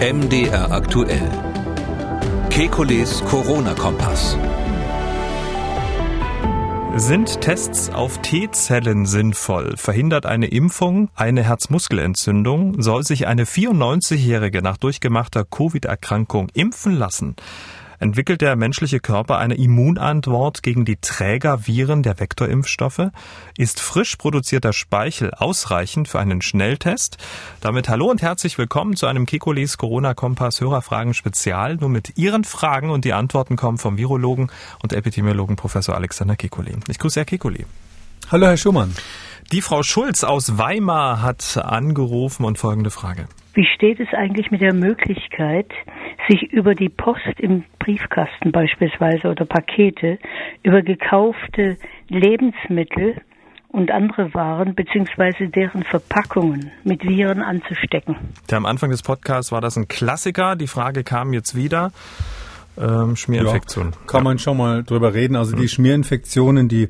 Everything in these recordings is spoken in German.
MDR aktuell. Kekules Corona-Kompass. Sind Tests auf T-Zellen sinnvoll? Verhindert eine Impfung eine Herzmuskelentzündung? Soll sich eine 94-Jährige nach durchgemachter Covid-Erkrankung impfen lassen? Entwickelt der menschliche Körper eine Immunantwort gegen die Trägerviren der Vektorimpfstoffe? Ist frisch produzierter Speichel ausreichend für einen Schnelltest? Damit hallo und herzlich willkommen zu einem Kekulis Corona-Kompass Hörerfragen Spezial. Nur mit Ihren Fragen und die Antworten kommen vom Virologen und Epidemiologen Professor Alexander Kekulé. Ich grüße Herr Kekulé. Hallo, Herr Schumann. Die Frau Schulz aus Weimar hat angerufen und folgende Frage. Wie steht es eigentlich mit der Möglichkeit, sich über die Post im Briefkasten beispielsweise oder Pakete, über gekaufte Lebensmittel und andere Waren beziehungsweise deren Verpackungen mit Viren anzustecken. Ja, am Anfang des Podcasts war das ein Klassiker. Die Frage kam jetzt wieder. Ähm, Schmierinfektion. Ja, kann man schon mal drüber reden. Also die Schmierinfektionen, die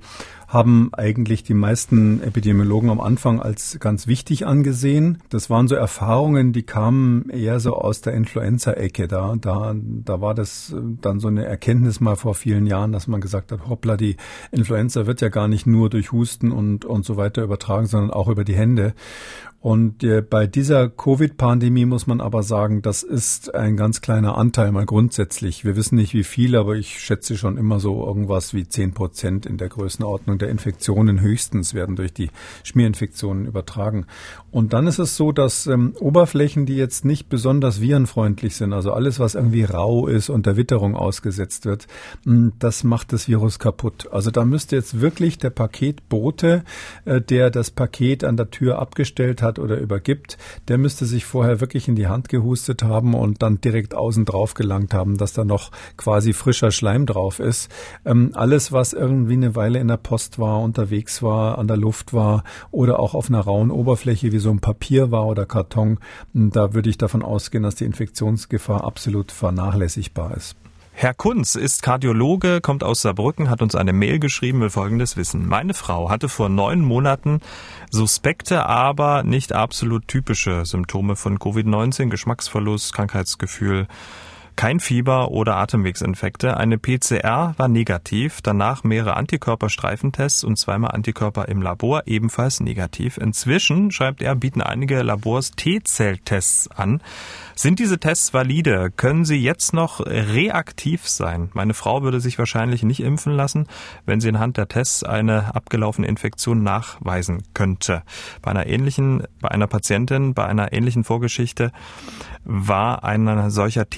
haben eigentlich die meisten Epidemiologen am Anfang als ganz wichtig angesehen. Das waren so Erfahrungen, die kamen eher so aus der Influenza-Ecke. Da, da, da war das dann so eine Erkenntnis mal vor vielen Jahren, dass man gesagt hat, hoppla, die Influenza wird ja gar nicht nur durch Husten und, und so weiter übertragen, sondern auch über die Hände. Und äh, bei dieser Covid-Pandemie muss man aber sagen, das ist ein ganz kleiner Anteil mal grundsätzlich. Wir wissen nicht wie viel, aber ich schätze schon immer so irgendwas wie zehn Prozent in der Größenordnung der Infektionen höchstens werden durch die Schmierinfektionen übertragen. Und dann ist es so, dass ähm, Oberflächen, die jetzt nicht besonders virenfreundlich sind, also alles, was irgendwie rau ist und der Witterung ausgesetzt wird, mh, das macht das Virus kaputt. Also da müsste jetzt wirklich der Paketbote, äh, der das Paket an der Tür abgestellt hat, hat oder übergibt, der müsste sich vorher wirklich in die Hand gehustet haben und dann direkt außen drauf gelangt haben, dass da noch quasi frischer Schleim drauf ist. Ähm, alles, was irgendwie eine Weile in der Post war, unterwegs war, an der Luft war oder auch auf einer rauen Oberfläche wie so ein Papier war oder Karton, da würde ich davon ausgehen, dass die Infektionsgefahr absolut vernachlässigbar ist. Herr Kunz ist Kardiologe, kommt aus Saarbrücken, hat uns eine Mail geschrieben, will Folgendes wissen. Meine Frau hatte vor neun Monaten suspekte, aber nicht absolut typische Symptome von Covid-19, Geschmacksverlust, Krankheitsgefühl, kein Fieber oder Atemwegsinfekte. Eine PCR war negativ, danach mehrere Antikörperstreifentests und zweimal Antikörper im Labor, ebenfalls negativ. Inzwischen, schreibt er, bieten einige Labors T-Zelltests an. Sind diese Tests valide? Können sie jetzt noch reaktiv sein? Meine Frau würde sich wahrscheinlich nicht impfen lassen, wenn sie anhand der Tests eine abgelaufene Infektion nachweisen könnte. Bei einer ähnlichen, bei einer Patientin, bei einer ähnlichen Vorgeschichte war ein solcher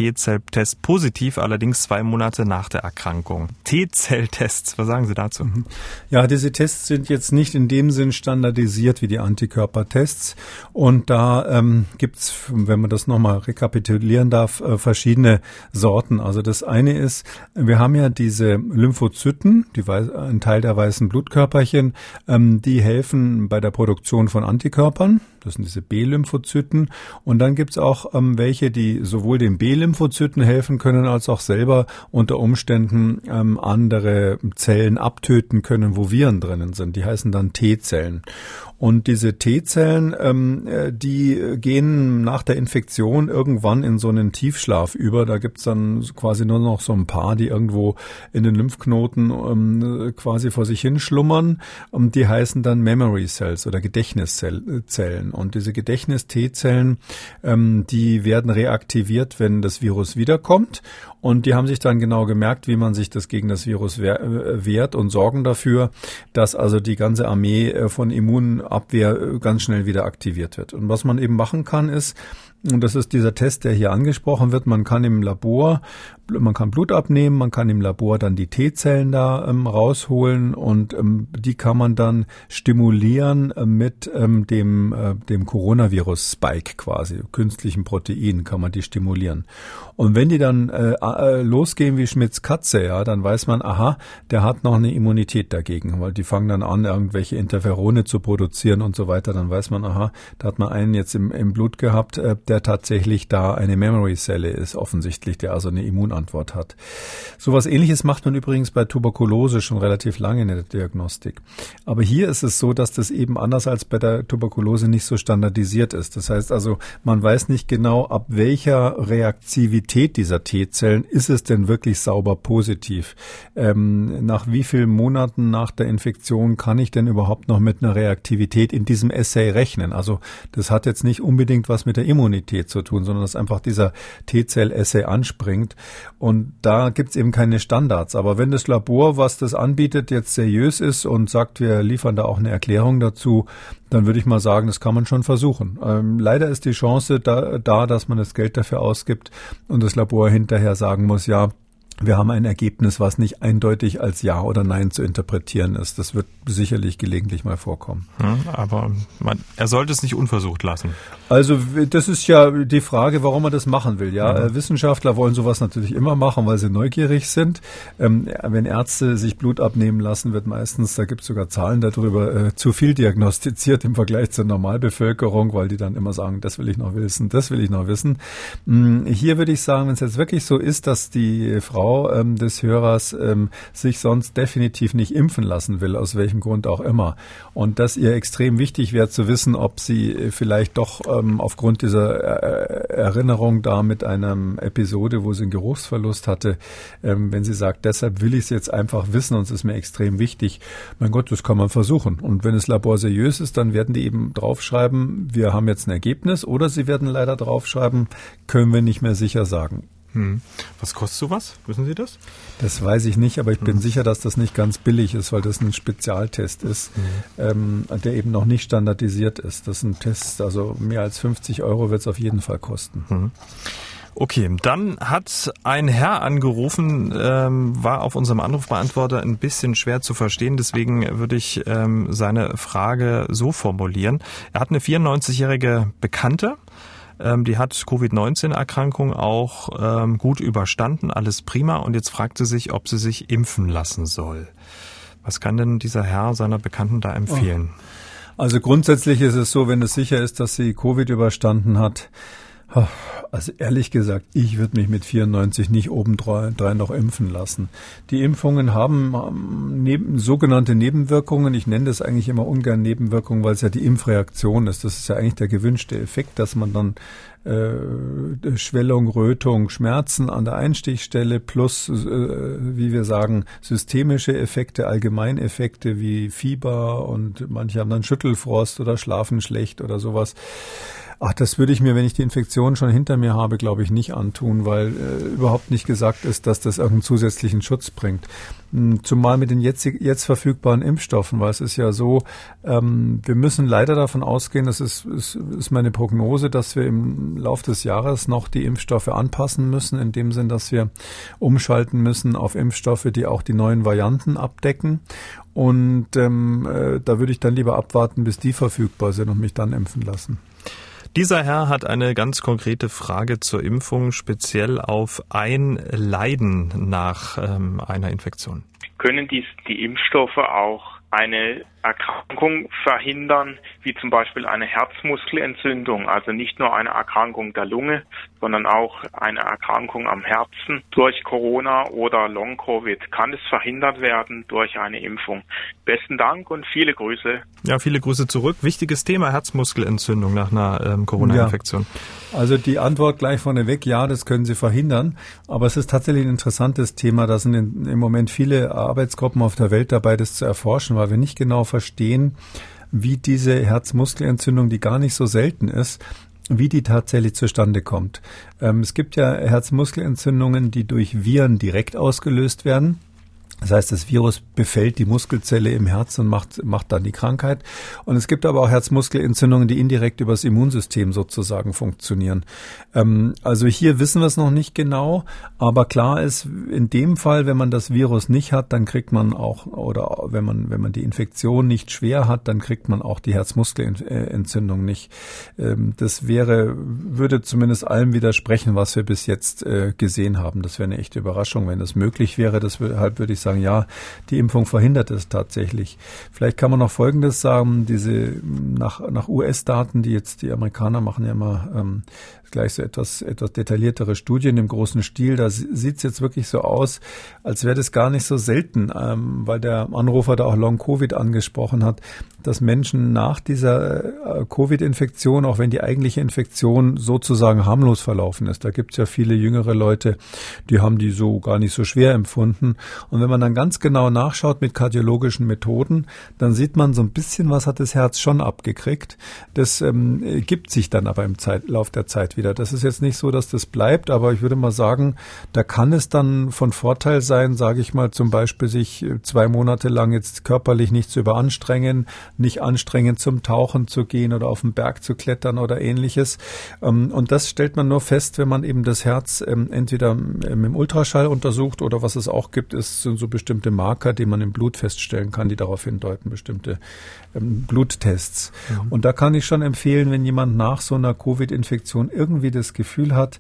T-Zell-Test positiv, allerdings zwei Monate nach der Erkrankung. T-Zell-Tests, was sagen Sie dazu? Mhm. Ja, diese Tests sind jetzt nicht in dem Sinn standardisiert wie die Antikörpertests. Und da ähm, gibt wenn man das nochmal rekapitulieren darf, äh, verschiedene Sorten. Also das eine ist, wir haben ja diese Lymphozyten, die, ein Teil der weißen Blutkörperchen, ähm, die helfen bei der Produktion von Antikörpern. Das sind diese B-Lymphozyten. Und dann gibt's auch ähm, welche, die sowohl den B-Lymphozyten helfen können, als auch selber unter Umständen ähm, andere Zellen abtöten können, wo Viren drinnen sind. Die heißen dann T-Zellen. Und diese T-Zellen, ähm, äh, die gehen nach der Infektion irgendwann in so einen Tiefschlaf über. Da gibt's dann quasi nur noch so ein paar, die irgendwo in den Lymphknoten ähm, quasi vor sich hin schlummern. Und die heißen dann Memory Cells oder Gedächtniszellen. Und diese Gedächtnis-T-Zellen, ähm, die werden reaktiviert, wenn das Virus wiederkommt. Und die haben sich dann genau gemerkt, wie man sich das gegen das Virus äh, wehrt und sorgen dafür, dass also die ganze Armee äh, von Immunabwehr äh, ganz schnell wieder aktiviert wird. Und was man eben machen kann, ist, und das ist dieser Test, der hier angesprochen wird. Man kann im Labor, man kann Blut abnehmen, man kann im Labor dann die T-Zellen da ähm, rausholen und ähm, die kann man dann stimulieren äh, mit ähm, dem, äh, dem Coronavirus-Spike quasi, künstlichen Protein kann man die stimulieren. Und wenn die dann äh, äh, losgehen wie Schmidts Katze, ja, dann weiß man, aha, der hat noch eine Immunität dagegen, weil die fangen dann an, irgendwelche Interferone zu produzieren und so weiter. Dann weiß man, aha, da hat man einen jetzt im, im Blut gehabt, äh, der tatsächlich da eine Memory-Zelle ist, offensichtlich, der also eine Immunantwort Antwort hat. Sowas ähnliches macht man übrigens bei Tuberkulose schon relativ lange in der Diagnostik. Aber hier ist es so, dass das eben anders als bei der Tuberkulose nicht so standardisiert ist. Das heißt also, man weiß nicht genau, ab welcher Reaktivität dieser T-Zellen ist es denn wirklich sauber positiv. Ähm, nach wie vielen Monaten nach der Infektion kann ich denn überhaupt noch mit einer Reaktivität in diesem Assay rechnen? Also das hat jetzt nicht unbedingt was mit der Immunität zu tun, sondern dass einfach dieser T-Zell-Assay anspringt. Und da gibt's eben keine Standards. Aber wenn das Labor, was das anbietet, jetzt seriös ist und sagt, wir liefern da auch eine Erklärung dazu, dann würde ich mal sagen, das kann man schon versuchen. Ähm, leider ist die Chance da, da, dass man das Geld dafür ausgibt und das Labor hinterher sagen muss, ja, wir haben ein Ergebnis, was nicht eindeutig als Ja oder Nein zu interpretieren ist. Das wird sicherlich gelegentlich mal vorkommen. Ja, aber man, er sollte es nicht unversucht lassen. Also das ist ja die Frage, warum man das machen will. Ja, mhm. Wissenschaftler wollen sowas natürlich immer machen, weil sie neugierig sind. Ähm, wenn Ärzte sich Blut abnehmen lassen, wird meistens, da gibt es sogar Zahlen darüber, äh, zu viel diagnostiziert im Vergleich zur Normalbevölkerung, weil die dann immer sagen, das will ich noch wissen, das will ich noch wissen. Mhm, hier würde ich sagen, wenn es jetzt wirklich so ist, dass die Frau Frau ähm, des Hörers ähm, sich sonst definitiv nicht impfen lassen will, aus welchem Grund auch immer. Und dass ihr extrem wichtig wäre zu wissen, ob sie äh, vielleicht doch ähm, aufgrund dieser äh, Erinnerung da mit einer Episode, wo sie einen Geruchsverlust hatte, ähm, wenn sie sagt, deshalb will ich es jetzt einfach wissen und es ist mir extrem wichtig. Mein Gott, das kann man versuchen. Und wenn es Labor seriös ist, dann werden die eben draufschreiben, wir haben jetzt ein Ergebnis oder sie werden leider draufschreiben, können wir nicht mehr sicher sagen. Hm. Was kostet sowas? Wissen Sie das? Das weiß ich nicht, aber ich bin hm. sicher, dass das nicht ganz billig ist, weil das ein Spezialtest ist, hm. ähm, der eben noch nicht standardisiert ist. Das ist ein Test, also mehr als 50 Euro wird es auf jeden Fall kosten. Hm. Okay, dann hat ein Herr angerufen, ähm, war auf unserem Anrufbeantworter ein bisschen schwer zu verstehen, deswegen würde ich ähm, seine Frage so formulieren. Er hat eine 94-jährige Bekannte, ähm, die hat Covid-19-Erkrankung auch ähm, gut überstanden, alles prima. Und jetzt fragt sie sich, ob sie sich impfen lassen soll. Was kann denn dieser Herr seiner Bekannten da empfehlen? Also grundsätzlich ist es so, wenn es sicher ist, dass sie Covid überstanden hat, also ehrlich gesagt, ich würde mich mit 94 nicht obendrein noch impfen lassen. Die Impfungen haben ähm, neben, sogenannte Nebenwirkungen. Ich nenne das eigentlich immer ungern Nebenwirkungen, weil es ja die Impfreaktion ist. Das ist ja eigentlich der gewünschte Effekt, dass man dann äh, Schwellung, Rötung, Schmerzen an der Einstichstelle plus, äh, wie wir sagen, systemische Effekte, Allgemeineffekte wie Fieber und manche haben dann Schüttelfrost oder schlafen schlecht oder sowas. Ach, das würde ich mir, wenn ich die Infektion schon hinter mir habe, glaube ich, nicht antun, weil äh, überhaupt nicht gesagt ist, dass das irgendeinen zusätzlichen Schutz bringt. Hm, zumal mit den jetzt, jetzt verfügbaren Impfstoffen, weil es ist ja so, ähm, wir müssen leider davon ausgehen, das ist, ist, ist meine Prognose, dass wir im Laufe des Jahres noch die Impfstoffe anpassen müssen, in dem Sinn, dass wir umschalten müssen auf Impfstoffe, die auch die neuen Varianten abdecken. Und ähm, äh, da würde ich dann lieber abwarten, bis die verfügbar sind und mich dann impfen lassen. Dieser Herr hat eine ganz konkrete Frage zur Impfung, speziell auf ein Leiden nach ähm, einer Infektion. Können dies die Impfstoffe auch eine Erkrankung verhindern, wie zum Beispiel eine Herzmuskelentzündung, also nicht nur eine Erkrankung der Lunge, sondern auch eine Erkrankung am Herzen durch Corona oder Long-Covid. Kann es verhindert werden durch eine Impfung? Besten Dank und viele Grüße. Ja, viele Grüße zurück. Wichtiges Thema Herzmuskelentzündung nach einer ähm, Corona-Infektion. Ja. Also die Antwort gleich vorneweg, ja, das können Sie verhindern. Aber es ist tatsächlich ein interessantes Thema. Da sind in, im Moment viele Arbeitsgruppen auf der Welt dabei, das zu erforschen, weil wir nicht genau verstehen, wie diese Herzmuskelentzündung, die gar nicht so selten ist, wie die tatsächlich zustande kommt. Ähm, es gibt ja Herzmuskelentzündungen, die durch Viren direkt ausgelöst werden. Das heißt, das Virus befällt die Muskelzelle im Herz und macht, macht dann die Krankheit. Und es gibt aber auch Herzmuskelentzündungen, die indirekt übers Immunsystem sozusagen funktionieren. Ähm, also hier wissen wir es noch nicht genau, aber klar ist, in dem Fall, wenn man das Virus nicht hat, dann kriegt man auch, oder wenn man, wenn man die Infektion nicht schwer hat, dann kriegt man auch die Herzmuskelentzündung nicht. Ähm, das wäre, würde zumindest allem widersprechen, was wir bis jetzt äh, gesehen haben. Das wäre eine echte Überraschung, wenn das möglich wäre. Deshalb würde ich sagen, sagen, ja, die Impfung verhindert es tatsächlich. Vielleicht kann man noch Folgendes sagen, diese nach, nach US-Daten, die jetzt die Amerikaner machen ja immer ähm, gleich so etwas, etwas detailliertere Studien im großen Stil. Da sieht es jetzt wirklich so aus, als wäre das gar nicht so selten, ähm, weil der Anrufer da auch Long-Covid angesprochen hat, dass Menschen nach dieser äh, Covid-Infektion, auch wenn die eigentliche Infektion sozusagen harmlos verlaufen ist, da gibt es ja viele jüngere Leute, die haben die so gar nicht so schwer empfunden. Und wenn man dann ganz genau nachschaut mit kardiologischen Methoden, dann sieht man so ein bisschen, was hat das Herz schon abgekriegt. Das ähm, gibt sich dann aber im Lauf der Zeit wieder. Das ist jetzt nicht so, dass das bleibt, aber ich würde mal sagen, da kann es dann von Vorteil sein, sage ich mal, zum Beispiel sich äh, zwei Monate lang jetzt körperlich nicht zu überanstrengen, nicht anstrengend zum Tauchen zu gehen oder auf den Berg zu klettern oder ähnliches. Ähm, und das stellt man nur fest, wenn man eben das Herz ähm, entweder ähm, im Ultraschall untersucht oder was es auch gibt, ist, sind so bestimmte Marker, die man im Blut feststellen kann, die darauf hindeuten, bestimmte Bluttests. Mhm. Und da kann ich schon empfehlen, wenn jemand nach so einer Covid-Infektion irgendwie das Gefühl hat,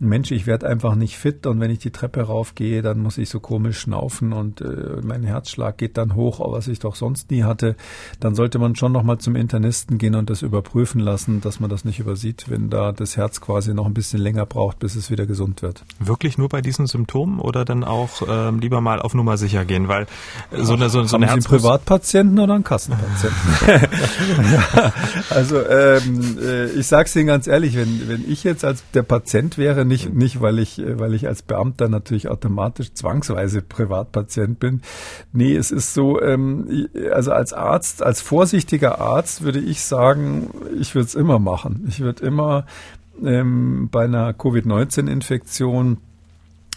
Mensch, ich werde einfach nicht fit und wenn ich die Treppe raufgehe, dann muss ich so komisch schnaufen und äh, mein Herzschlag geht dann hoch, was ich doch sonst nie hatte, dann sollte man schon nochmal zum Internisten gehen und das überprüfen lassen, dass man das nicht übersieht, wenn da das Herz quasi noch ein bisschen länger braucht, bis es wieder gesund wird. Wirklich nur bei diesen Symptomen oder dann auch ähm, lieber mal auf Nummer sicher gehen, weil so eine so, so eine Haben Sie einen Privatpatienten oder einen Kassenpatienten? ja, also ähm, äh, ich sage es Ihnen ganz ehrlich, wenn wenn ich jetzt als der Patient wäre, nicht, nicht weil ich, weil ich als Beamter natürlich automatisch zwangsweise Privatpatient bin. Nee, es ist so, ähm, also als Arzt, als vorsichtiger Arzt würde ich sagen, ich würde es immer machen. Ich würde immer ähm, bei einer Covid-19-Infektion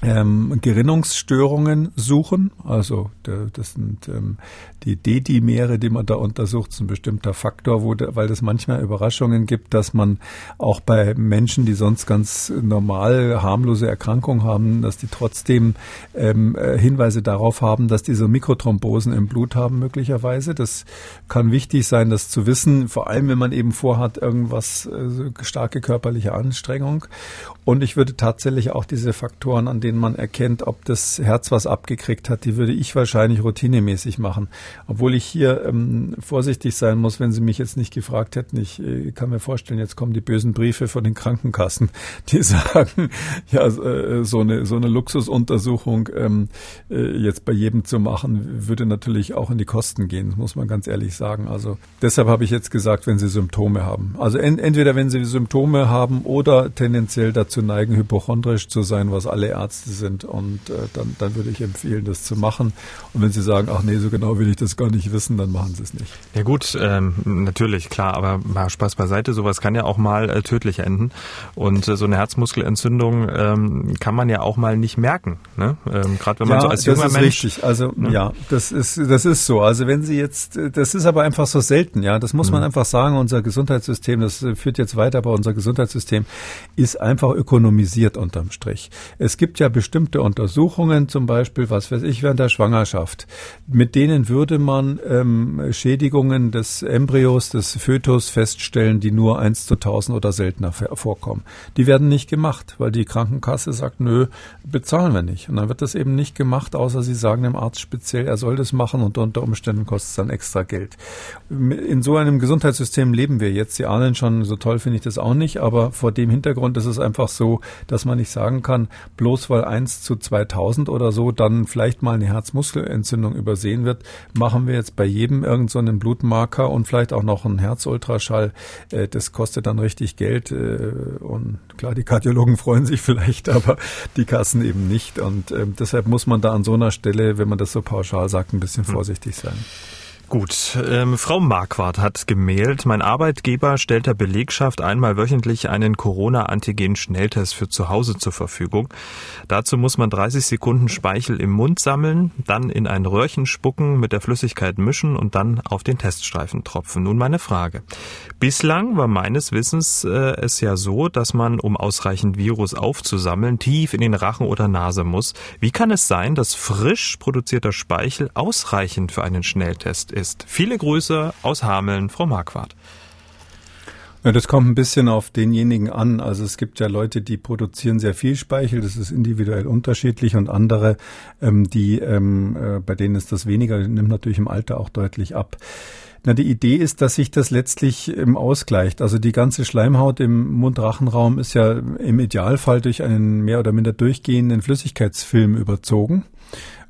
ähm, Gerinnungsstörungen suchen. Also das sind ähm, die D-Dimere, die man da untersucht, ist ein bestimmter Faktor, wo, weil es manchmal Überraschungen gibt, dass man auch bei Menschen, die sonst ganz normal harmlose Erkrankungen haben, dass die trotzdem ähm, äh, Hinweise darauf haben, dass diese Mikrothrombosen im Blut haben möglicherweise. Das kann wichtig sein, das zu wissen, vor allem wenn man eben vorhat, irgendwas äh, starke körperliche Anstrengung. Und ich würde tatsächlich auch diese Faktoren, an denen man erkennt, ob das Herz was abgekriegt hat, die würde ich wahrscheinlich routinemäßig machen. Obwohl ich hier ähm, vorsichtig sein muss, wenn Sie mich jetzt nicht gefragt hätten. Ich äh, kann mir vorstellen, jetzt kommen die bösen Briefe von den Krankenkassen, die sagen, ja, äh, so eine, so eine Luxusuntersuchung ähm, äh, jetzt bei jedem zu machen, würde natürlich auch in die Kosten gehen, muss man ganz ehrlich sagen. Also deshalb habe ich jetzt gesagt, wenn Sie Symptome haben. Also en entweder wenn Sie Symptome haben oder tendenziell dazu neigen, hypochondrisch zu sein, was alle Ärzte sind. Und äh, dann, dann würde ich empfehlen, das zu machen. Und wenn Sie sagen, ach nee, so genau will ich das gar nicht wissen, dann machen sie es nicht. Ja gut, ähm, natürlich, klar, aber mal Spaß beiseite, sowas kann ja auch mal äh, tödlich enden. Und äh, so eine Herzmuskelentzündung ähm, kann man ja auch mal nicht merken. Ne? Ähm, Gerade wenn man ja, so als junger das ist Mensch. Richtig. Also ne? ja, das ist das ist so. Also wenn Sie jetzt, das ist aber einfach so selten, ja, das muss mhm. man einfach sagen. Unser Gesundheitssystem, das führt jetzt weiter, aber unser Gesundheitssystem ist einfach ökonomisiert unterm Strich. Es gibt ja bestimmte Untersuchungen, zum Beispiel, was weiß ich, während der Schwangerschaft. Mit denen würde man ähm, Schädigungen des Embryos, des Fötus feststellen, die nur 1 zu 1000 oder seltener vorkommen. Die werden nicht gemacht, weil die Krankenkasse sagt, nö, bezahlen wir nicht. Und dann wird das eben nicht gemacht, außer sie sagen dem Arzt speziell, er soll das machen und unter Umständen kostet es dann extra Geld. In so einem Gesundheitssystem leben wir jetzt. Sie ahnen schon, so toll finde ich das auch nicht, aber vor dem Hintergrund ist es einfach so, dass man nicht sagen kann, bloß weil 1 zu 2000 oder so dann vielleicht mal eine Herzmuskelentzündung übersehen wird, machen wir jetzt bei jedem irgendeinen so Blutmarker und vielleicht auch noch einen Herzultraschall. Äh, das kostet dann richtig Geld äh, und klar, die Kardiologen freuen sich vielleicht, aber die Kassen eben nicht. Und ähm, deshalb muss man da an so einer Stelle, wenn man das so pauschal sagt, ein bisschen hm. vorsichtig sein. Gut, ähm, Frau Marquardt hat gemailt, mein Arbeitgeber stellt der Belegschaft einmal wöchentlich einen Corona-Antigen-Schnelltest für zu Hause zur Verfügung. Dazu muss man 30 Sekunden Speichel im Mund sammeln, dann in ein Röhrchen spucken, mit der Flüssigkeit mischen und dann auf den Teststreifen tropfen. Nun meine Frage. Bislang war meines Wissens äh, es ja so, dass man, um ausreichend Virus aufzusammeln, tief in den Rachen oder Nase muss. Wie kann es sein, dass frisch produzierter Speichel ausreichend für einen Schnelltest ist? Ist. Viele Grüße aus Hameln, Frau Marquardt. Ja, das kommt ein bisschen auf denjenigen an. Also es gibt ja Leute, die produzieren sehr viel Speichel, das ist individuell unterschiedlich und andere, ähm, die ähm, äh, bei denen ist das weniger, nimmt natürlich im Alter auch deutlich ab. Na, die Idee ist, dass sich das letztlich ähm, ausgleicht. Also die ganze Schleimhaut im Mundrachenraum ist ja im Idealfall durch einen mehr oder minder durchgehenden Flüssigkeitsfilm überzogen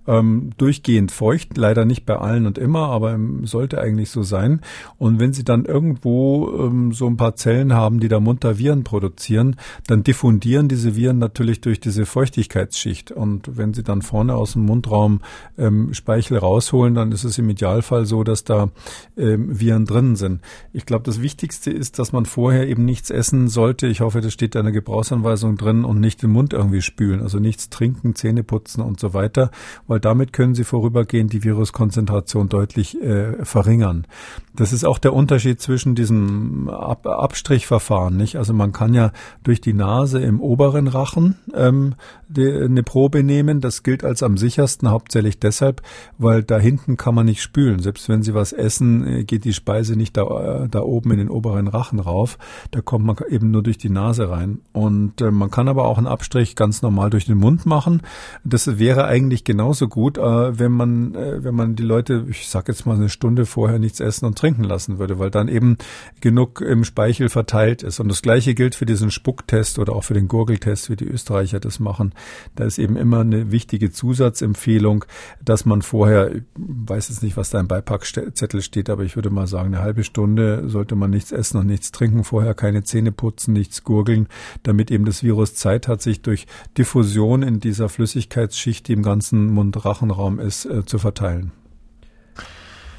ähm, durchgehend feucht, leider nicht bei allen und immer, aber sollte eigentlich so sein. Und wenn Sie dann irgendwo ähm, so ein paar Zellen haben, die da munter Viren produzieren, dann diffundieren diese Viren natürlich durch diese Feuchtigkeitsschicht. Und wenn Sie dann vorne aus dem Mundraum ähm, Speichel rausholen, dann ist es im Idealfall so, dass da ähm, Viren drin sind. Ich glaube, das Wichtigste ist, dass man vorher eben nichts essen sollte. Ich hoffe, das steht da in der Gebrauchsanweisung drin und nicht den Mund irgendwie spülen. Also nichts trinken, Zähne putzen und so weiter, weil damit können Sie vorübergehend die Viruskonzentration deutlich äh, verringern. Das ist auch der Unterschied zwischen diesem Ab Abstrichverfahren, nicht? Also man kann ja durch die Nase im oberen Rachen ähm, die, eine Probe nehmen. Das gilt als am sichersten, hauptsächlich deshalb, weil da hinten kann man nicht spülen. Selbst wenn Sie was essen, äh, geht die Speise nicht da, äh, da oben in den oberen Rachen rauf. Da kommt man eben nur durch die Nase rein. Und äh, man kann aber auch einen Abstrich ganz normal durch den Mund machen. Das wäre eigentlich genauso gut, äh, wenn man, äh, wenn man die Leute, ich sag jetzt mal eine Stunde vorher nichts essen und trinken lassen würde, weil dann eben genug im Speichel verteilt ist. Und das Gleiche gilt für diesen Spucktest oder auch für den Gurgeltest, wie die Österreicher das machen. Da ist eben immer eine wichtige Zusatzempfehlung, dass man vorher, ich weiß jetzt nicht, was da im Beipackzettel steht, aber ich würde mal sagen, eine halbe Stunde sollte man nichts essen und nichts trinken, vorher keine Zähne putzen, nichts gurgeln, damit eben das Virus Zeit hat, sich durch Diffusion in dieser Flüssigkeitsschicht, die im ganzen Mund-Rachenraum ist, äh, zu verteilen.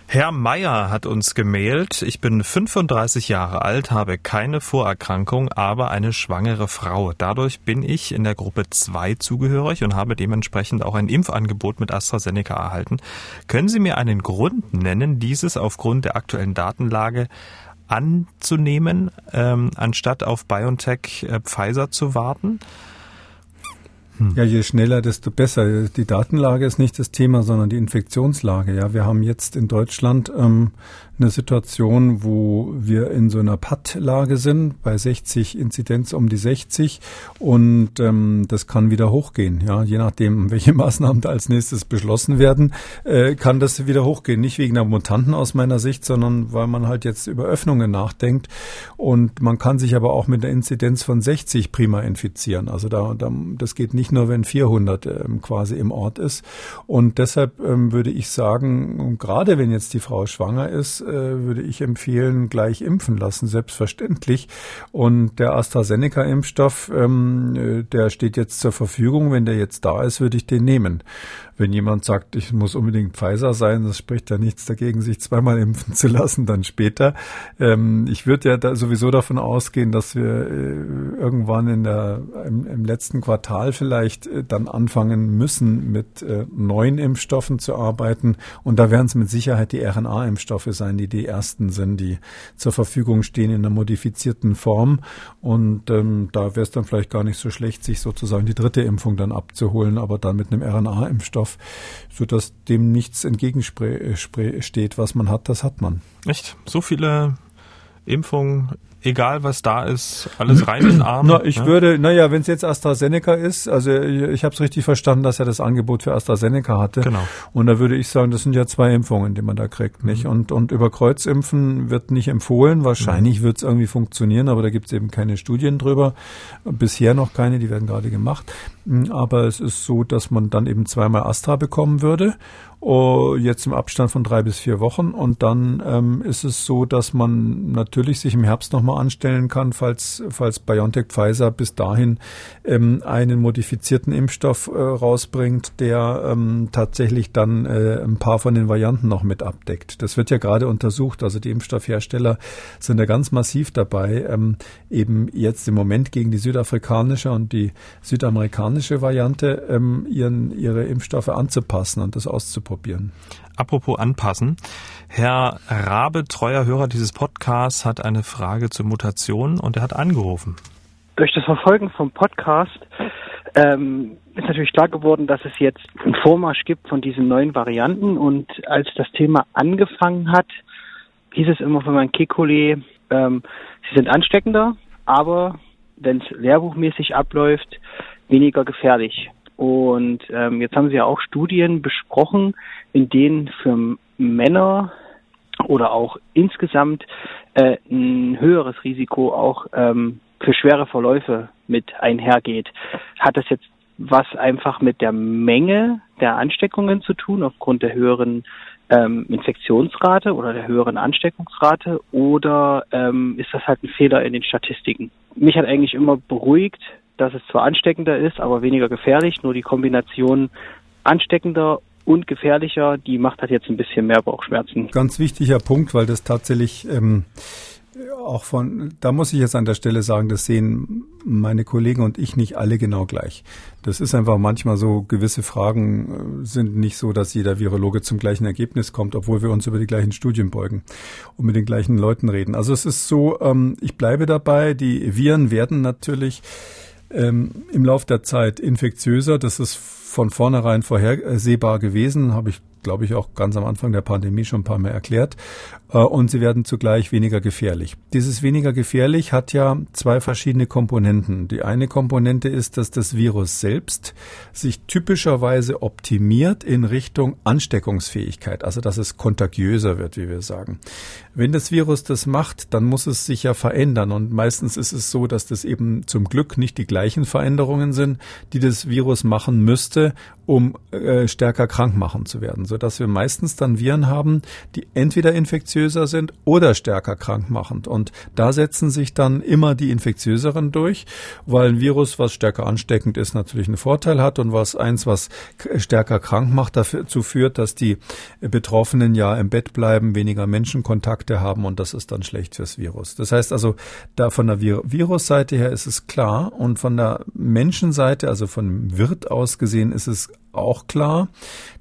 Herr Meier hat uns gemailt. Ich bin 35 Jahre alt, habe keine Vorerkrankung, aber eine schwangere Frau. Dadurch bin ich in der Gruppe 2 zugehörig und habe dementsprechend auch ein Impfangebot mit AstraZeneca erhalten. Können Sie mir einen Grund nennen, dieses aufgrund der aktuellen Datenlage anzunehmen, ähm, anstatt auf BioNTech äh, Pfizer zu warten? Hm. Ja, je schneller, desto besser. Die Datenlage ist nicht das Thema, sondern die Infektionslage. Ja, wir haben jetzt in Deutschland ähm, eine Situation, wo wir in so einer Patt-Lage sind, bei 60 Inzidenz um die 60 und ähm, das kann wieder hochgehen. Ja, je nachdem, welche Maßnahmen da als nächstes beschlossen werden, äh, kann das wieder hochgehen. Nicht wegen der Mutanten aus meiner Sicht, sondern weil man halt jetzt über Öffnungen nachdenkt und man kann sich aber auch mit der Inzidenz von 60 prima infizieren. Also da, da das geht nicht nur, wenn 400 ähm, quasi im Ort ist und deshalb ähm, würde ich sagen, gerade wenn jetzt die Frau schwanger ist, äh, würde ich empfehlen, gleich impfen lassen, selbstverständlich. Und der AstraZeneca-Impfstoff, ähm, äh, der steht jetzt zur Verfügung. Wenn der jetzt da ist, würde ich den nehmen. Wenn jemand sagt, ich muss unbedingt Pfizer sein, das spricht ja nichts dagegen, sich zweimal impfen zu lassen, dann später. Ähm, ich würde ja da sowieso davon ausgehen, dass wir äh, irgendwann in der, im, im letzten Quartal vielleicht äh, dann anfangen müssen, mit äh, neuen Impfstoffen zu arbeiten. Und da werden es mit Sicherheit die RNA-Impfstoffe sein, die die ersten sind, die zur Verfügung stehen in einer modifizierten Form. Und ähm, da wäre es dann vielleicht gar nicht so schlecht, sich sozusagen die dritte Impfung dann abzuholen, aber dann mit einem RNA-Impfstoff Impfstoff, sodass dem nichts entgegensteht. Was man hat, das hat man. Echt? So viele Impfungen egal was da ist, alles rein in den Arm. Na, ich ja? würde, naja, wenn es jetzt AstraZeneca ist, also ich, ich habe es richtig verstanden, dass er das Angebot für AstraZeneca hatte. Genau. Und da würde ich sagen, das sind ja zwei Impfungen, die man da kriegt, nicht? Mhm. Und, und über Kreuzimpfen wird nicht empfohlen. Wahrscheinlich mhm. wird es irgendwie funktionieren, aber da gibt es eben keine Studien drüber. Bisher noch keine, die werden gerade gemacht. Aber es ist so, dass man dann eben zweimal Astra bekommen würde Oh, jetzt im Abstand von drei bis vier Wochen. Und dann ähm, ist es so, dass man natürlich sich im Herbst nochmal anstellen kann, falls, falls BioNTech Pfizer bis dahin ähm, einen modifizierten Impfstoff äh, rausbringt, der ähm, tatsächlich dann äh, ein paar von den Varianten noch mit abdeckt. Das wird ja gerade untersucht. Also die Impfstoffhersteller sind da ganz massiv dabei, ähm, eben jetzt im Moment gegen die südafrikanische und die südamerikanische Variante ähm, ihren, ihre Impfstoffe anzupassen und das auszuprobieren ausprobieren. Apropos anpassen. Herr Rabe, treuer Hörer dieses Podcasts, hat eine Frage zur Mutation und er hat angerufen. Durch das Verfolgen vom Podcast ähm, ist natürlich klar geworden, dass es jetzt einen Vormarsch gibt von diesen neuen Varianten. Und als das Thema angefangen hat, hieß es immer von meinem Kekulé, ähm, sie sind ansteckender, aber wenn es lehrbuchmäßig abläuft, weniger gefährlich. Und ähm, jetzt haben Sie ja auch Studien besprochen, in denen für Männer oder auch insgesamt äh, ein höheres Risiko auch ähm, für schwere Verläufe mit einhergeht. Hat das jetzt was einfach mit der Menge der Ansteckungen zu tun, aufgrund der höheren ähm, Infektionsrate oder der höheren Ansteckungsrate, oder ähm, ist das halt ein Fehler in den Statistiken? Mich hat eigentlich immer beruhigt, dass es zwar ansteckender ist, aber weniger gefährlich, nur die Kombination ansteckender und gefährlicher, die macht halt jetzt ein bisschen mehr Bauchschmerzen. Ganz wichtiger Punkt, weil das tatsächlich ähm, auch von, da muss ich jetzt an der Stelle sagen, das sehen meine Kollegen und ich nicht alle genau gleich. Das ist einfach manchmal so, gewisse Fragen äh, sind nicht so, dass jeder Virologe zum gleichen Ergebnis kommt, obwohl wir uns über die gleichen Studien beugen und mit den gleichen Leuten reden. Also es ist so, ähm, ich bleibe dabei, die Viren werden natürlich ähm, im Laufe der Zeit infektiöser. Das ist von vornherein vorhersehbar gewesen, habe ich glaube ich, auch ganz am Anfang der Pandemie schon ein paar Mal erklärt. Äh, und sie werden zugleich weniger gefährlich. Dieses weniger gefährlich hat ja zwei verschiedene Komponenten. Die eine Komponente ist, dass das Virus selbst sich typischerweise optimiert in Richtung Ansteckungsfähigkeit, also dass es kontagiöser wird, wie wir sagen. Wenn das Virus das macht, dann muss es sich ja verändern. Und meistens ist es so, dass das eben zum Glück nicht die gleichen Veränderungen sind, die das Virus machen müsste, um äh, stärker krank machen zu werden, sodass wir meistens dann Viren haben, die entweder infektiöser sind oder stärker krank machend. Und da setzen sich dann immer die infektiöseren durch, weil ein Virus, was stärker ansteckend ist, natürlich einen Vorteil hat und was eins, was stärker krank macht, dazu führt, dass die Betroffenen ja im Bett bleiben, weniger Menschenkontakte haben und das ist dann schlecht fürs Virus. Das heißt also, da von der Vir Virusseite her ist es klar und von der Menschenseite, also von Wirt aus gesehen, ist es auch klar,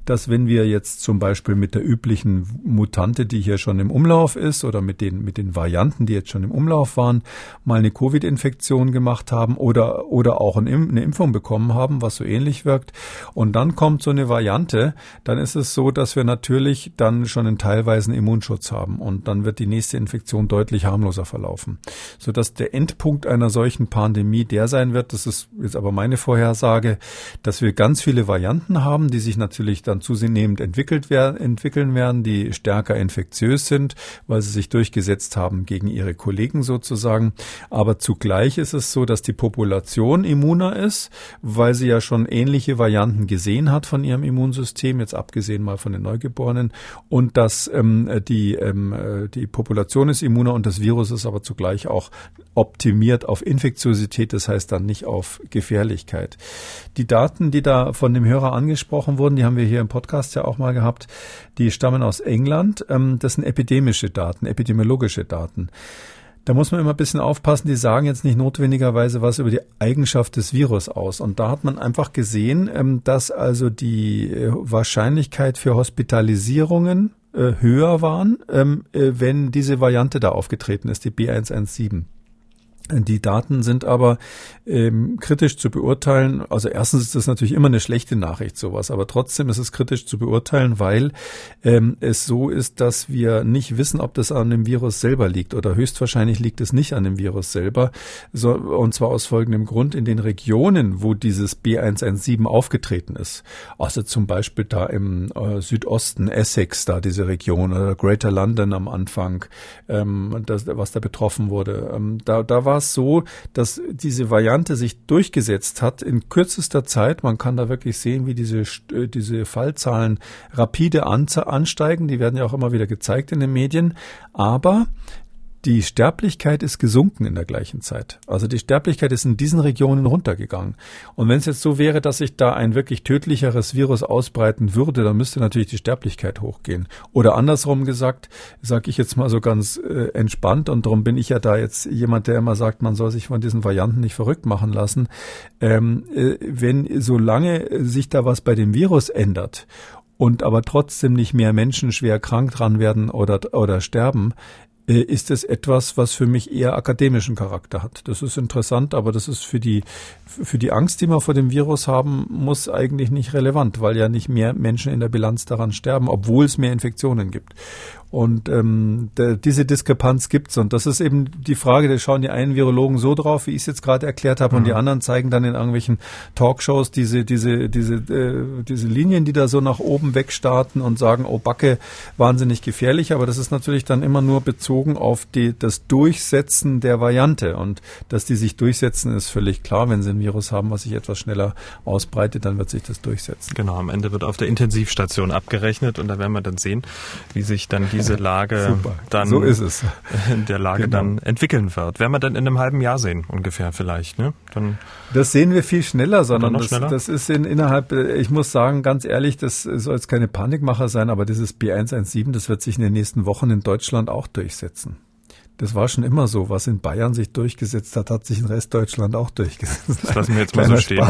dass wenn wir jetzt zum Beispiel mit der üblichen Mutante, die hier schon im Umlauf ist, oder mit den, mit den Varianten, die jetzt schon im Umlauf waren, mal eine Covid-Infektion gemacht haben oder, oder auch eine Impfung bekommen haben, was so ähnlich wirkt, und dann kommt so eine Variante, dann ist es so, dass wir natürlich dann schon einen teilweisen Immunschutz haben und dann wird die nächste Infektion deutlich harmloser verlaufen. Sodass der Endpunkt einer solchen Pandemie der sein wird, das ist jetzt aber meine Vorhersage, dass wir ganz viele Varianten haben, die sich natürlich dann zunehmend entwickelt werden, entwickeln werden, die stärker infektiös sind, weil sie sich durchgesetzt haben gegen ihre Kollegen sozusagen. Aber zugleich ist es so, dass die Population immuner ist, weil sie ja schon ähnliche Varianten gesehen hat von ihrem Immunsystem, jetzt abgesehen mal von den Neugeborenen, und dass ähm, die, ähm, äh, die Population ist immuner und das Virus ist aber zugleich auch optimiert auf Infektiosität, das heißt dann nicht auf Gefährlichkeit. Die Daten, die da von dem Hörer angesprochen wurden, die haben wir hier im Podcast ja auch mal gehabt, die stammen aus England. Ähm, das sind epidemische Daten, epidemiologische Daten. Da muss man immer ein bisschen aufpassen, die sagen jetzt nicht notwendigerweise was über die Eigenschaft des Virus aus. Und da hat man einfach gesehen, ähm, dass also die äh, Wahrscheinlichkeit für Hospitalisierungen äh, höher waren, ähm, äh, wenn diese Variante da aufgetreten ist, die B117. Die Daten sind aber ähm, kritisch zu beurteilen. Also erstens ist das natürlich immer eine schlechte Nachricht, sowas, aber trotzdem ist es kritisch zu beurteilen, weil ähm, es so ist, dass wir nicht wissen, ob das an dem Virus selber liegt oder höchstwahrscheinlich liegt es nicht an dem Virus selber. So, und zwar aus folgendem Grund, in den Regionen, wo dieses B117 aufgetreten ist, also zum Beispiel da im äh, Südosten Essex, da diese Region oder Greater London am Anfang, ähm, das, was da betroffen wurde, ähm, da, da war es so, dass diese Variante sich durchgesetzt hat in kürzester Zeit. Man kann da wirklich sehen, wie diese, äh, diese Fallzahlen rapide ansteigen. Die werden ja auch immer wieder gezeigt in den Medien. Aber die Sterblichkeit ist gesunken in der gleichen Zeit. Also die Sterblichkeit ist in diesen Regionen runtergegangen. Und wenn es jetzt so wäre, dass sich da ein wirklich tödlicheres Virus ausbreiten würde, dann müsste natürlich die Sterblichkeit hochgehen. Oder andersrum gesagt, sage ich jetzt mal so ganz äh, entspannt, und darum bin ich ja da jetzt jemand, der immer sagt, man soll sich von diesen Varianten nicht verrückt machen lassen. Ähm, äh, wenn solange sich da was bei dem Virus ändert und aber trotzdem nicht mehr Menschen schwer krank dran werden oder, oder sterben, ist es etwas, was für mich eher akademischen Charakter hat. Das ist interessant, aber das ist für die, für die Angst, die man vor dem Virus haben muss, eigentlich nicht relevant, weil ja nicht mehr Menschen in der Bilanz daran sterben, obwohl es mehr Infektionen gibt. Und ähm, der, diese Diskrepanz gibt's und das ist eben die Frage, da schauen die einen Virologen so drauf, wie ich es jetzt gerade erklärt habe, mhm. und die mhm. anderen zeigen dann in irgendwelchen Talkshows diese diese diese äh, diese Linien, die da so nach oben wegstarten und sagen, oh Backe, wahnsinnig gefährlich, aber das ist natürlich dann immer nur bezogen auf die das Durchsetzen der Variante und dass die sich durchsetzen, ist völlig klar. Wenn sie ein Virus haben, was sich etwas schneller ausbreitet, dann wird sich das durchsetzen. Genau, am Ende wird auf der Intensivstation abgerechnet und da werden wir dann sehen, wie sich dann diese Lage dann so ist es. in der Lage genau. dann entwickeln wird. Werden wir dann in einem halben Jahr sehen, ungefähr vielleicht, ne? Dann das sehen wir viel schneller, sondern das, schneller? das ist in, innerhalb, ich muss sagen, ganz ehrlich, das soll jetzt keine Panikmacher sein, aber dieses B117, das wird sich in den nächsten Wochen in Deutschland auch durchsetzen. Das war schon immer so. Was in Bayern sich durchgesetzt hat, hat sich in Restdeutschland auch durchgesetzt. Das lassen wir jetzt mal so stehen.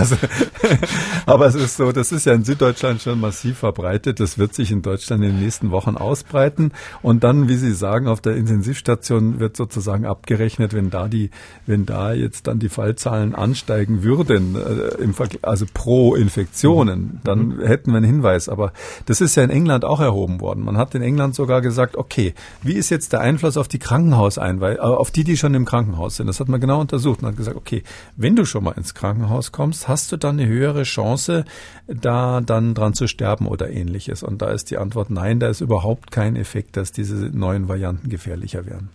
Aber es ist so, das ist ja in Süddeutschland schon massiv verbreitet. Das wird sich in Deutschland in den nächsten Wochen ausbreiten. Und dann, wie Sie sagen, auf der Intensivstation wird sozusagen abgerechnet, wenn da die, wenn da jetzt dann die Fallzahlen ansteigen würden, äh, also pro Infektionen, dann mhm. hätten wir einen Hinweis. Aber das ist ja in England auch erhoben worden. Man hat in England sogar gesagt, okay, wie ist jetzt der Einfluss auf die Krankenhaus ein, weil äh, auf die, die schon im Krankenhaus sind. Das hat man genau untersucht und hat gesagt, okay, wenn du schon mal ins Krankenhaus kommst, hast du dann eine höhere Chance, da dann dran zu sterben oder ähnliches. Und da ist die Antwort nein, da ist überhaupt kein Effekt, dass diese neuen Varianten gefährlicher werden.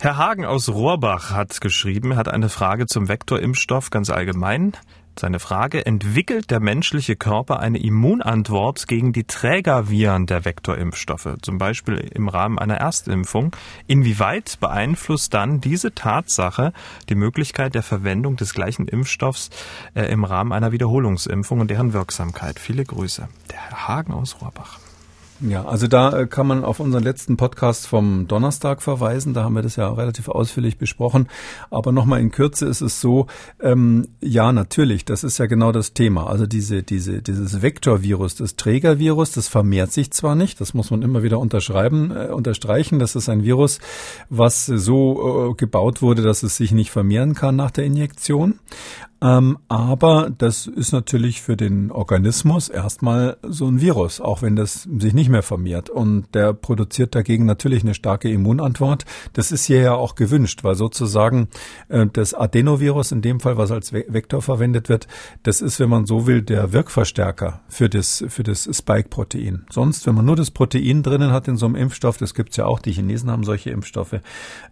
Herr Hagen aus Rohrbach hat geschrieben, hat eine Frage zum Vektorimpfstoff ganz allgemein. Seine Frage, entwickelt der menschliche Körper eine Immunantwort gegen die Trägerviren der Vektorimpfstoffe, zum Beispiel im Rahmen einer Erstimpfung? Inwieweit beeinflusst dann diese Tatsache die Möglichkeit der Verwendung des gleichen Impfstoffs äh, im Rahmen einer Wiederholungsimpfung und deren Wirksamkeit? Viele Grüße. Der Herr Hagen aus Rohrbach. Ja, also da äh, kann man auf unseren letzten Podcast vom Donnerstag verweisen. Da haben wir das ja relativ ausführlich besprochen. Aber nochmal in Kürze ist es so, ähm, ja, natürlich, das ist ja genau das Thema. Also diese, diese, dieses Vektorvirus, das Trägervirus, das vermehrt sich zwar nicht, das muss man immer wieder unterschreiben, äh, unterstreichen. Das ist ein Virus, was so äh, gebaut wurde, dass es sich nicht vermehren kann nach der Injektion. Ähm, aber das ist natürlich für den Organismus erstmal so ein Virus, auch wenn das sich nicht mehr vermehrt. Und der produziert dagegen natürlich eine starke Immunantwort. Das ist hier ja auch gewünscht, weil sozusagen äh, das Adenovirus in dem Fall, was als Vektor verwendet wird, das ist, wenn man so will, der Wirkverstärker für das, für das Spike-Protein. Sonst, wenn man nur das Protein drinnen hat in so einem Impfstoff, das gibt's ja auch, die Chinesen haben solche Impfstoffe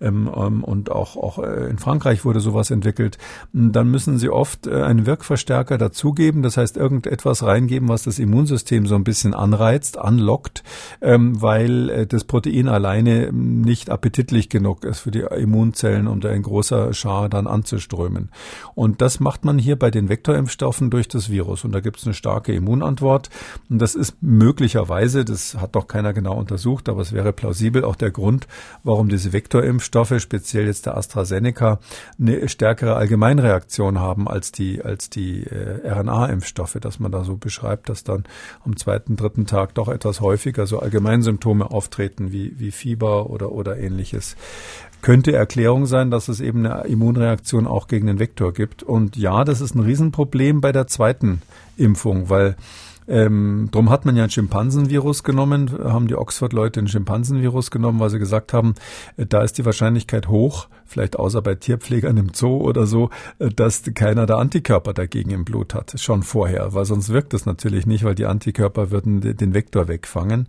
ähm, ähm, und auch, auch äh, in Frankreich wurde sowas entwickelt, dann müssen sie oft äh, einen Wirkverstärker dazugeben, das heißt irgendetwas reingeben, was das Immunsystem so ein bisschen anreizt, anlockt, ähm, weil äh, das Protein alleine nicht appetitlich genug ist für die Immunzellen, um da in großer Schar dann anzuströmen. Und das macht man hier bei den Vektorimpfstoffen durch das Virus. Und da gibt es eine starke Immunantwort. Und das ist möglicherweise, das hat noch keiner genau untersucht, aber es wäre plausibel auch der Grund, warum diese Vektorimpfstoffe, speziell jetzt der AstraZeneca, eine stärkere Allgemeinreaktion haben als die, als die äh, RNA-Impfstoffe, dass man da so beschreibt, dass dann am zweiten, dritten Tag doch etwas häufiger so Allgemeinsymptome auftreten wie, wie Fieber oder, oder ähnliches. Könnte Erklärung sein, dass es eben eine Immunreaktion auch gegen den Vektor gibt. Und ja, das ist ein Riesenproblem bei der zweiten Impfung, weil ähm, drum hat man ja ein Schimpansenvirus genommen, haben die Oxford-Leute ein Schimpansenvirus genommen, weil sie gesagt haben, äh, da ist die Wahrscheinlichkeit hoch, vielleicht außer bei Tierpflegern im Zoo oder so, äh, dass keiner der Antikörper dagegen im Blut hat, schon vorher, weil sonst wirkt das natürlich nicht, weil die Antikörper würden den Vektor wegfangen.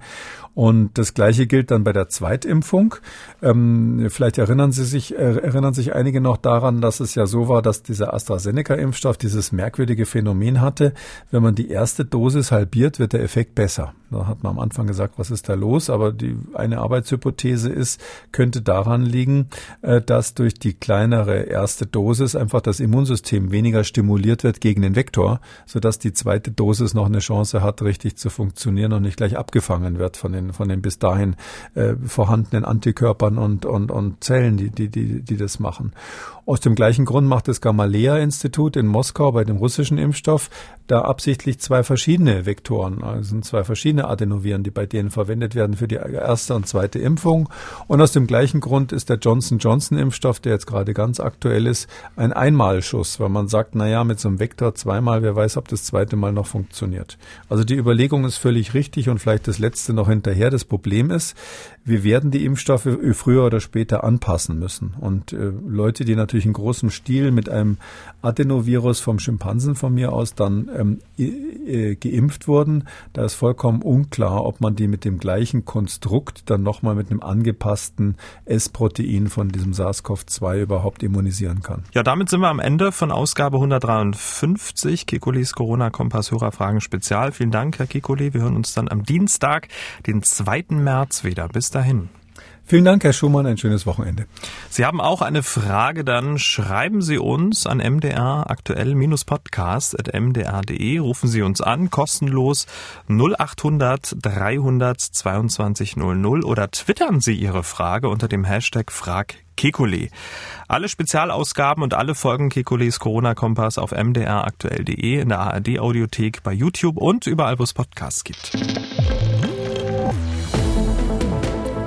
Und das Gleiche gilt dann bei der Zweitimpfung. Ähm, vielleicht erinnern Sie sich, äh, erinnern sich einige noch daran, dass es ja so war, dass dieser AstraZeneca-Impfstoff dieses merkwürdige Phänomen hatte. Wenn man die erste Dosis halbiert, wird der Effekt besser. Da hat man am Anfang gesagt, was ist da los? Aber die eine Arbeitshypothese ist, könnte daran liegen, äh, dass durch die kleinere erste Dosis einfach das Immunsystem weniger stimuliert wird gegen den Vektor, sodass die zweite Dosis noch eine Chance hat, richtig zu funktionieren und nicht gleich abgefangen wird von den von den bis dahin äh, vorhandenen Antikörpern und, und, und Zellen, die, die, die, die das machen. Aus dem gleichen Grund macht das Gamaleya-Institut in Moskau bei dem russischen Impfstoff da absichtlich zwei verschiedene verschiedene Vektoren, also sind zwei verschiedene Adenoviren, die bei denen verwendet werden für die erste und zweite Impfung. Und aus dem gleichen Grund ist der Johnson Johnson Impfstoff, der jetzt gerade ganz aktuell ist, ein Einmalschuss, weil man sagt, na ja, mit so einem Vektor zweimal, wer weiß, ob das zweite Mal noch funktioniert. Also die Überlegung ist völlig richtig und vielleicht das letzte noch hinterher. Das Problem ist, wir werden die Impfstoffe früher oder später anpassen müssen. Und äh, Leute, die natürlich in großem Stil mit einem Adenovirus vom Schimpansen von mir aus dann ähm, äh, geimpft wurden, da ist vollkommen unklar, ob man die mit dem gleichen Konstrukt dann nochmal mit einem angepassten S-Protein von diesem SARS-CoV-2 überhaupt immunisieren kann. Ja, damit sind wir am Ende von Ausgabe 153 Kekulis Corona-Kompass Hörerfragen Spezial. Vielen Dank, Herr Kekuli. Wir hören uns dann am Dienstag, den 2. März wieder. Bis dahin. Vielen Dank, Herr Schumann. Ein schönes Wochenende. Sie haben auch eine Frage, dann schreiben Sie uns an mdr aktuell-podcast.mdr.de. Rufen Sie uns an, kostenlos 0800 300 22 00 oder twittern Sie Ihre Frage unter dem Hashtag Frag Kekulé. Alle Spezialausgaben und alle Folgen Kekules Corona-Kompass auf mdraktuell.de, in der ARD-Audiothek, bei YouTube und überall, wo es Podcasts gibt.